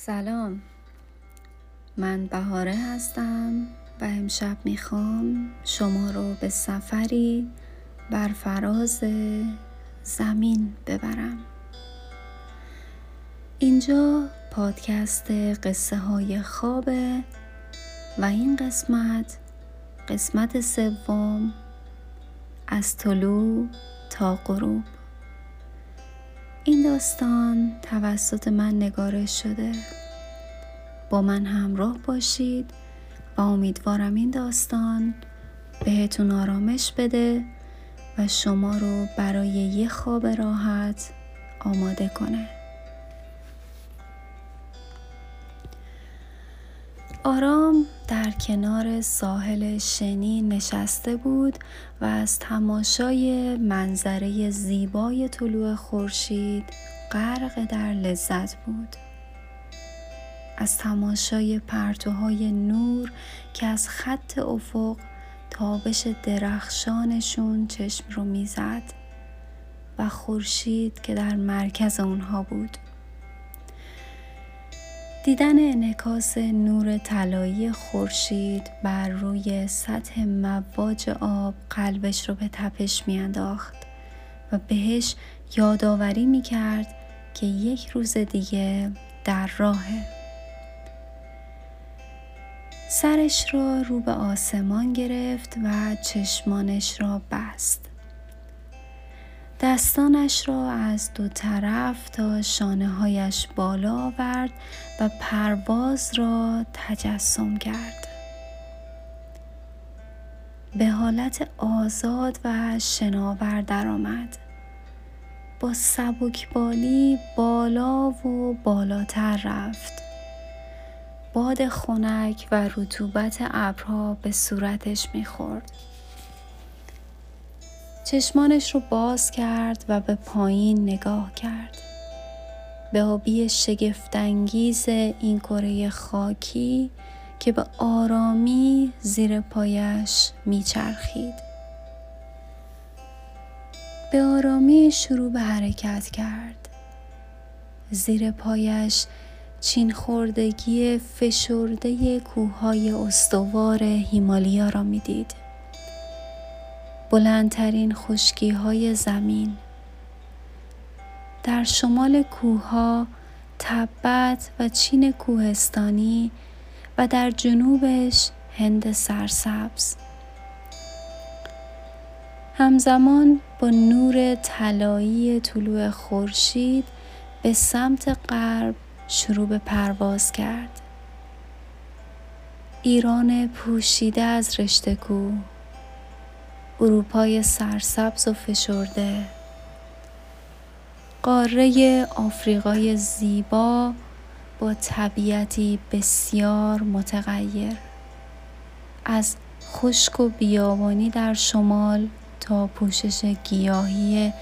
سلام. من بهاره هستم و امشب می‌خوام شما رو به سفری بر فراز زمین ببرم. اینجا پادکست قصه های خوابه و این قسمت قسمت سوم از طلوع تا غروب. این داستان توسط من نگارش شده. با من همراه باشید و امیدوارم این داستان بهتون آرامش بده و شما رو برای یه خواب راحت آماده کنه. آرام در کنار ساحل شنی نشسته بود و از تماشای منظره زیبای طلوع خورشید غرق در لذت بود. از تماشای پرتوهای نور که از خط افق تابش درخشانشون چشم رو می‌زد و خورشید که در مرکز اونها بود. دیدن انعکاس نور طلایی خورشید بر روی سطح مواج آب قلبش رو به تپش میانداخت و بهش یادآوری می‌کرد که یک روز دیگه در راهه. سرش را رو به آسمان گرفت و چشمانش را بست. دستانش را از دو طرف تا شانه هایش بالا آورد و پرواز را تجسم کرد. به حالت آزاد و شناور درآمد. با سبکبالی بالا و بالاتر رفت. باد خنک و رطوبت ابرها به صورتش می‌خورد. چشمانش رو باز کرد و به پایین نگاه کرد. به آبی شگفتانگیز این کره خاکی که به آرامی زیر پایش میچرخید. به آرامی شروع به حرکت کرد. زیر پایش چین خوردگی فشرده کوههای استوار هیمالیا را می‌دید. بلندترین خشکی های زمین. در شمال کوها تبت و چین کوهستانی و در جنوبش هند سرسبز. همزمان با نور طلایی طلوع خورشید به سمت غرب شروع به پرواز کرد. ایران پوشیده از رشته کوه. اروپای سرسبز و فشرده. قاره آفریقای زیبا با طبیعتی بسیار متغیر. از خشک و بیابانی در شمال تا پوشش گیاهی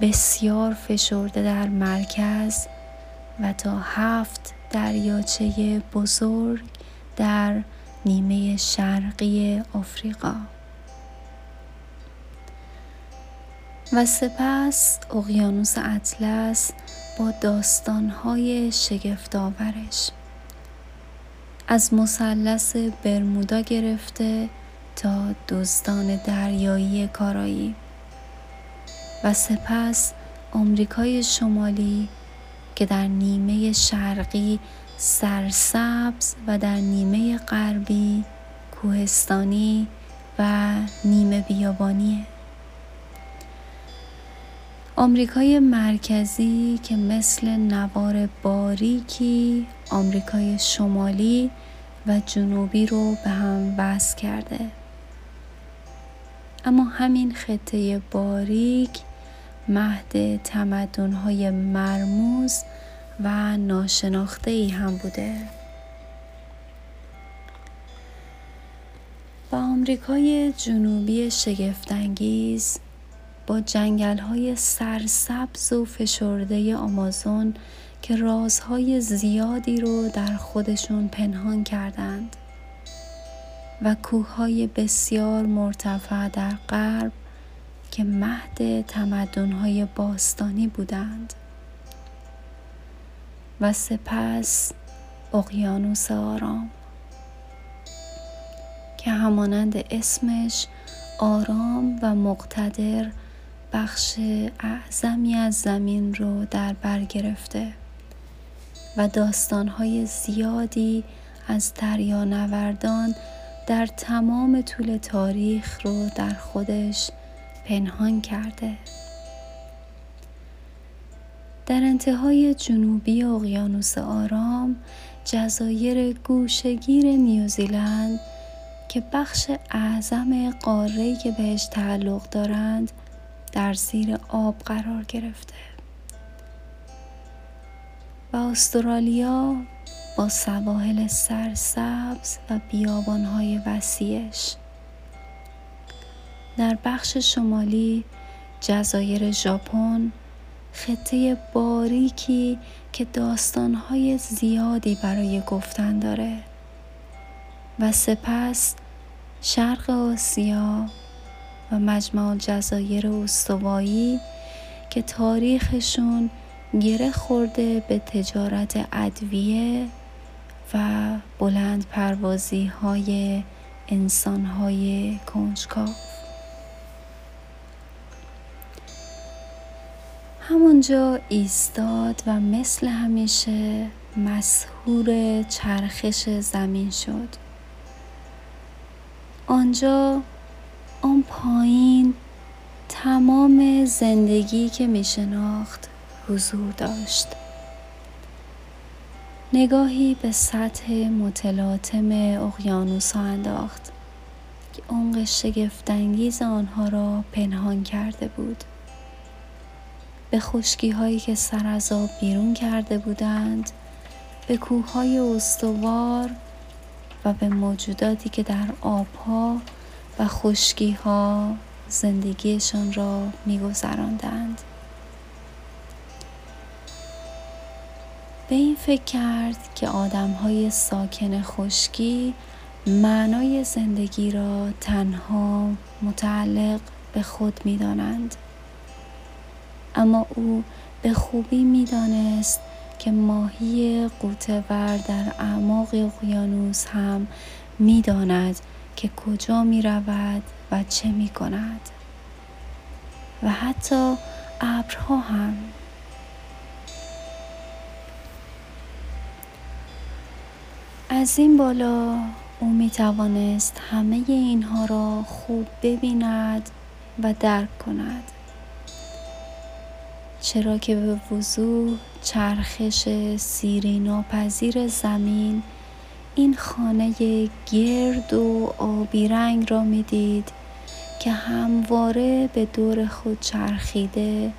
بسیار فشرده در مرکز و تا هفت دریاچه بزرگ در نیمه شرقی آفریقا. و سپس اقیانوس اطلس با داستانهای شگفتآورش از مثلث برمودا گرفته تا دزدان دریایی کارایی و سپس آمریکای شمالی که در نیمه شرقی سرسبز و در نیمه غربی کوهستانی و نیمه بیابانیه. آمریکای مرکزی که مثل نوار باریکی آمریکای شمالی و جنوبی رو به هم وصل کرده. اما همین خطه باریک مهد تمدنهای مرموز و ناشناخته ای هم بوده. با آمریکای جنوبی شگفتانگیز جنگل های سرسبز و فشرده آمازون که رازهای زیادی رو در خودشون پنهان کردند و کوههای بسیار مرتفع در غرب که مهد تمدنهای باستانی بودند و سپس اقیانوس آرام که همانند اسمش آرام و مقتدر بخش اعظمی از زمین رو در بر گرفته و داستانهای زیادی از دریانوردان در تمام طول تاریخ رو در خودش پنهان کرده. در انتهای جنوبی اقیانوس آرام جزایر گوشگیر نیوزیلند که بخش اعظم قاره که بهش تعلق دارند در زیر آب قرار گرفته. و استرالیا با سواحل سرسبز و بیابانهای وسیعش. در بخش شمالی جزایر ژاپن خطه باریکی که داستانهای زیادی برای گفتن داره. و سپس شرق آسیا و مجمع جزایر استوایی که تاریخشون گره خورده به تجارت ادویه و بلند پروازی های انسان های کنجکاو. همونجا ایستاد و مثل همیشه مسهور چرخش زمین شد. آنجا آن پایین تمام زندگی که می شناخت حضور داشت. نگاهی به سطح متلاطم اقیانوس ها انداخت که عمق شگفتانگیز آنها را پنهان کرده بود. به خشکی هایی که سر از آب بیرون کرده بودند به کوههای استوار و به موجوداتی که در آبها و خشکی ها زندگیشان را میگذراندند به این فکر کرد که آدم های ساکن خشکی معنای زندگی را تنها متعلق به خود می دانند. اما او به خوبی می دانست که ماهی قوتور در اعماق اقیانوس هم می داند که کجا می رود و چه می کند و حتی ابرها هم. از این بالا او می توانست همه اینها را خوب ببیند و درک کند. چرا که به وضوح چرخش سیری ناپذیر زمین این خانه گرد و آبی رنگ را می‌دید که همواره به دور خود چرخیده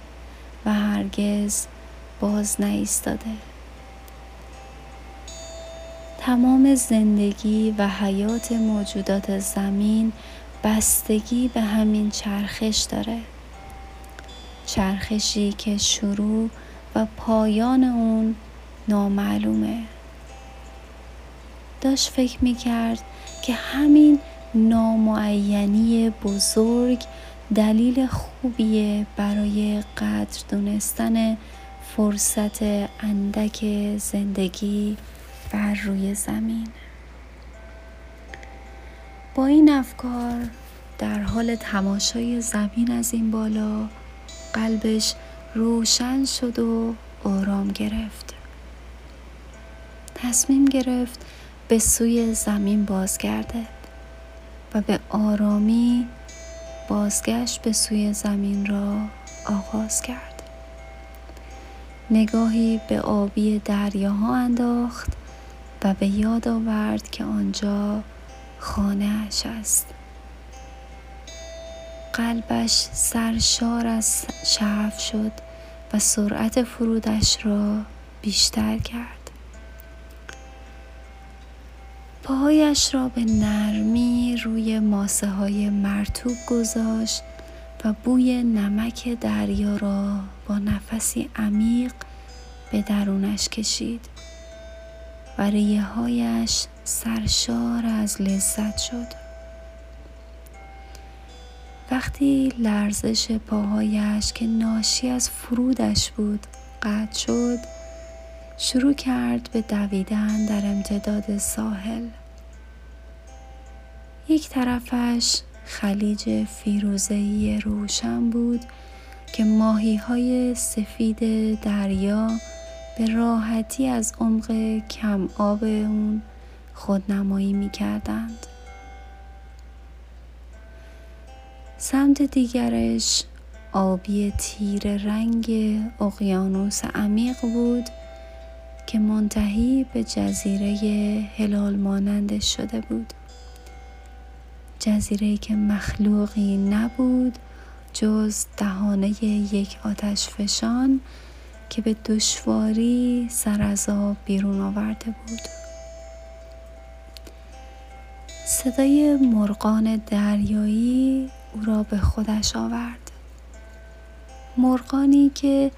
و هرگز باز نایستاده تمام زندگی و حیات موجودات زمین بستگی به همین چرخش داره. چرخشی که شروع و پایان اون نامعلومه. داشت فکر می کرد که همین نامعینی بزرگ دلیل خوبیه برای قدر دونستن فرصت اندک زندگی بر روی زمین. با این افکار در حال تماشای زمین از این بالا قلبش روشن شد و آرام گرفت. تصمیم گرفت به سوی زمین بازگرده و به آرامی بازگشت به سوی زمین را آغاز کرد. نگاهی به آبی دریاها انداخت و به یاد آورد که آنجا خانه اش است. قلبش سرشار از شعف شد و سرعت فرودش را بیشتر کرد. پاهایش را به نرمی روی ماسه های مرتوب گذاشت و بوی نمک دریا را با نفسی عمیق به درونش کشید. و ریه هایش سرشار از لذت شد. وقتی لرزش پاهایش که ناشی از فرودش بود قطع شد شروع کرد به دویدن در امتداد ساحل یک طرفش خلیج فیروزهی روشن بود که ماهی های سفید دریا به راحتی از عمق کم آب اون خودنمایی می کردند. سمت دیگرش آبی تیر رنگ اقیانوس عمیق بود که منتهی به جزیره هلال مانند شده بود. جزیره که مخلوقی نبود جز دهانه یک آتش فشان که به دشواری سر از آب بیرون آورده بود. صدای مرغان دریایی او را به خودش آورد. مرغانی که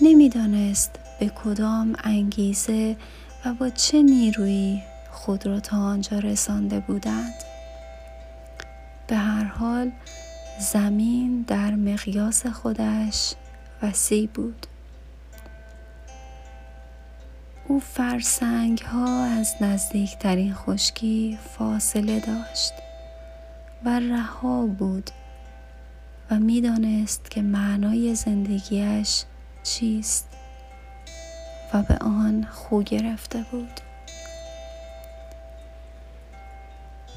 نمی‌دانست به کدام انگیزه و با چه نیرویی خود را تا آنجا رسانده بودند. به هر حال زمین در مقیاس خودش وسیع بود. او فرسنگ ها از نزدیکترین خشکی فاصله داشت و رها بود و می‌دانست که معنای زندگیش چیست. و به آن خو گرفته بود.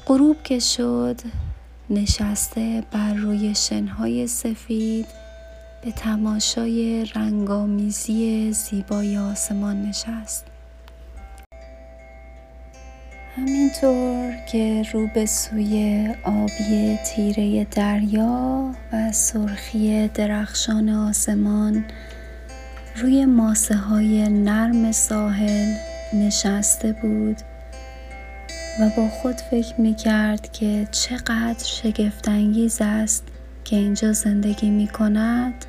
غروب که شد نشسته بر روی شنهای سفید به تماشای رنگامیزی زیبای آسمان نشست. همینطور که رو به سوی آبی تیره دریا و سرخی درخشان آسمان روی ماسه های نرم ساحل نشسته بود و با خود فکر می کرد که چقدر شگفتانگیز است که اینجا زندگی می کند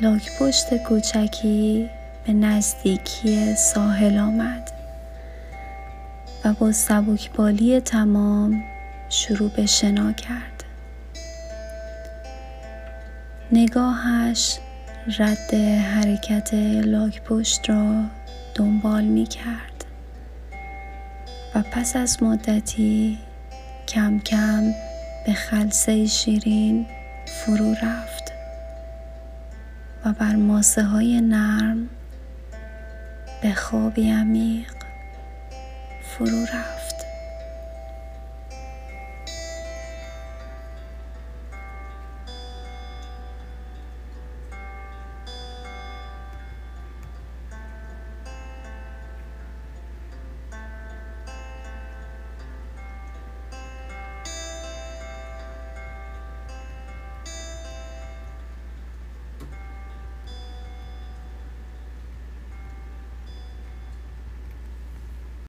لاک پشت کوچکی به نزدیکی ساحل آمد و با سبکبالی تمام شروع به شنا کرد. نگاهش رد حرکت لاک پشت را دنبال می کرد و پس از مدتی کم کم به خلصه شیرین فرو رفت و بر ماسه های نرم به خوابی عمیق فرو رفت.